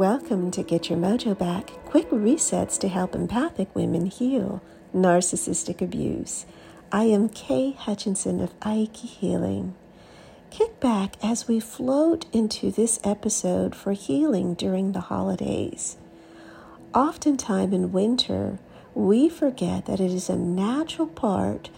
Welcome to Get Your Mojo Back quick resets to help empathic women heal narcissistic abuse. I am Kay Hutchinson of Aiki Healing. Kick back as we float into this episode for healing during the holidays. Oftentimes in winter, we forget that it is a natural part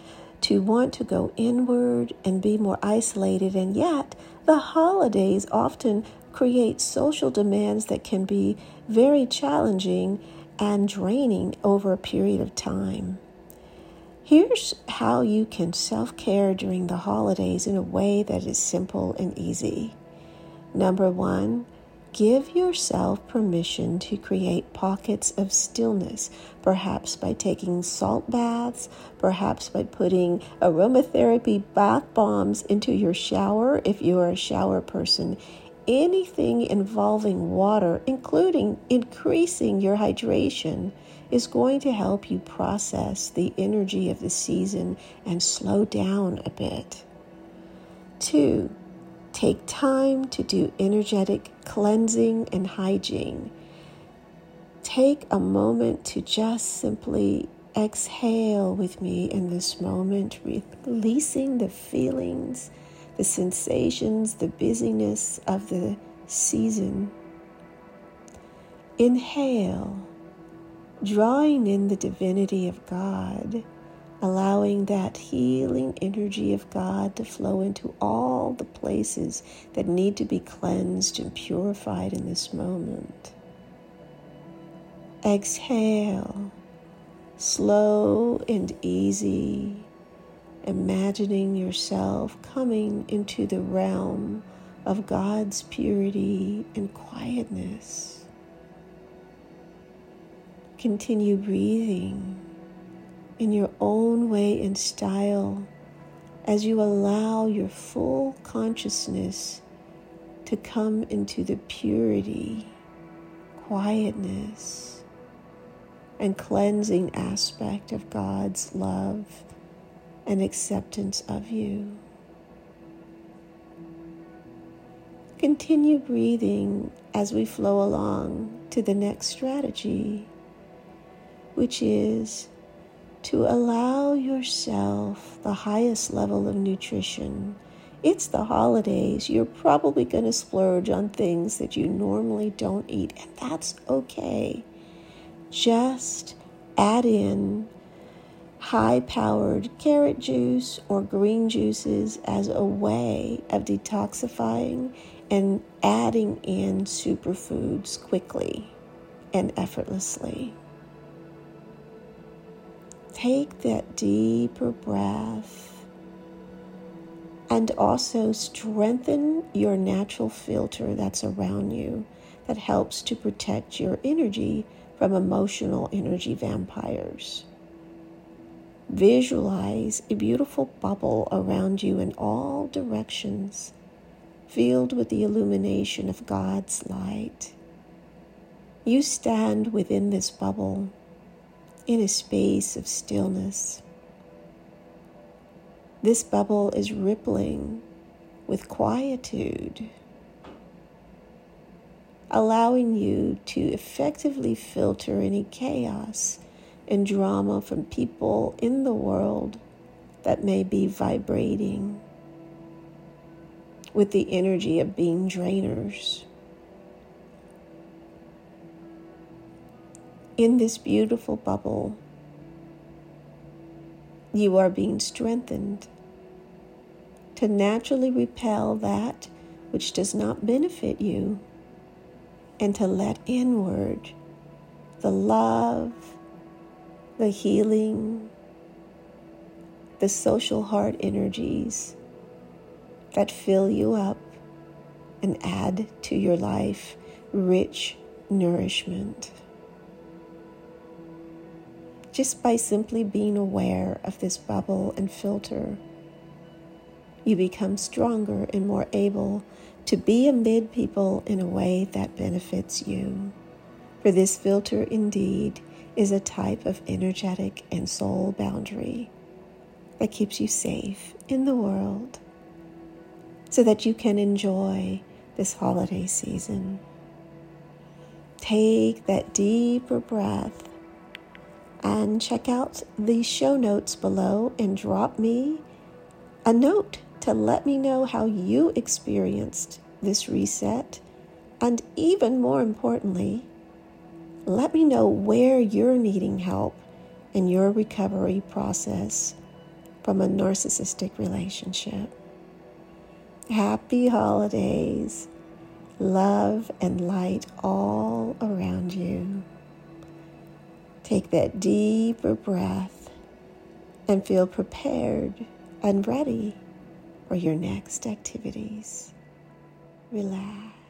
to want to go inward and be more isolated, and yet the holidays often create social demands that can be very challenging and draining over a period of time. Here's how you can self care during the holidays in a way that is simple and easy. Number one, give yourself permission to create pockets of stillness, perhaps by taking salt baths, perhaps by putting aromatherapy bath bombs into your shower if you're a shower person. Anything involving water, including increasing your hydration, is going to help you process the energy of the season and slow down a bit. Two, take time to do energetic cleansing and hygiene. Take a moment to just simply exhale with me in this moment, releasing the feelings, the sensations, the busyness of the season. Inhale drawing in the divinity of God, allowing that healing energy of God to flow into all the places that need to be cleansed and purified in this moment. Exhale, slow and easy, imagining yourself coming into the realm of God's purity and quietness. Continue breathing in your own way and style as you allow your full consciousness to come into the purity, quietness, and cleansing aspect of God's love and acceptance of you. Continue breathing as we flow along to the next strategy which is to allow yourself the highest level of nutrition. It's the holidays. You're probably going to splurge on things that you normally don't eat, and that's okay. Just add in high powered carrot juice or green juices as a way of detoxifying and adding in superfoods quickly and effortlessly. Take that deeper breath and also strengthen your natural filter that's around you that helps to protect your energy from emotional energy vampires. Visualize a beautiful bubble around you in all directions, filled with the illumination of God's light. You stand within this bubble in a space of stillness. This bubble is rippling with quietude, allowing you to effectively filter any chaos and drama from people in the world that may be vibrating with the energy of being drainers. in this beautiful bubble, you are being strengthened to naturally repel that which does not benefit you and to let inward the love, the healing, the social heart energies that fill you up and add to your life rich nourishment just by simply being aware of this bubble and filter. You become stronger and more able to be amid people in a way that benefits you. For this filter indeed is a type of energetic and soul boundary that keeps you safe in the world so that you can enjoy this holiday season. Take that deeper breath and check out the show notes below and drop me a note to let me know how you experienced this reset. And even more importantly, let me know where you're needing help in your recovery process from a narcissistic relationship. Happy holidays. Love and light all around you. Take that deeper breath and feel prepared and ready for your next activities. Relax.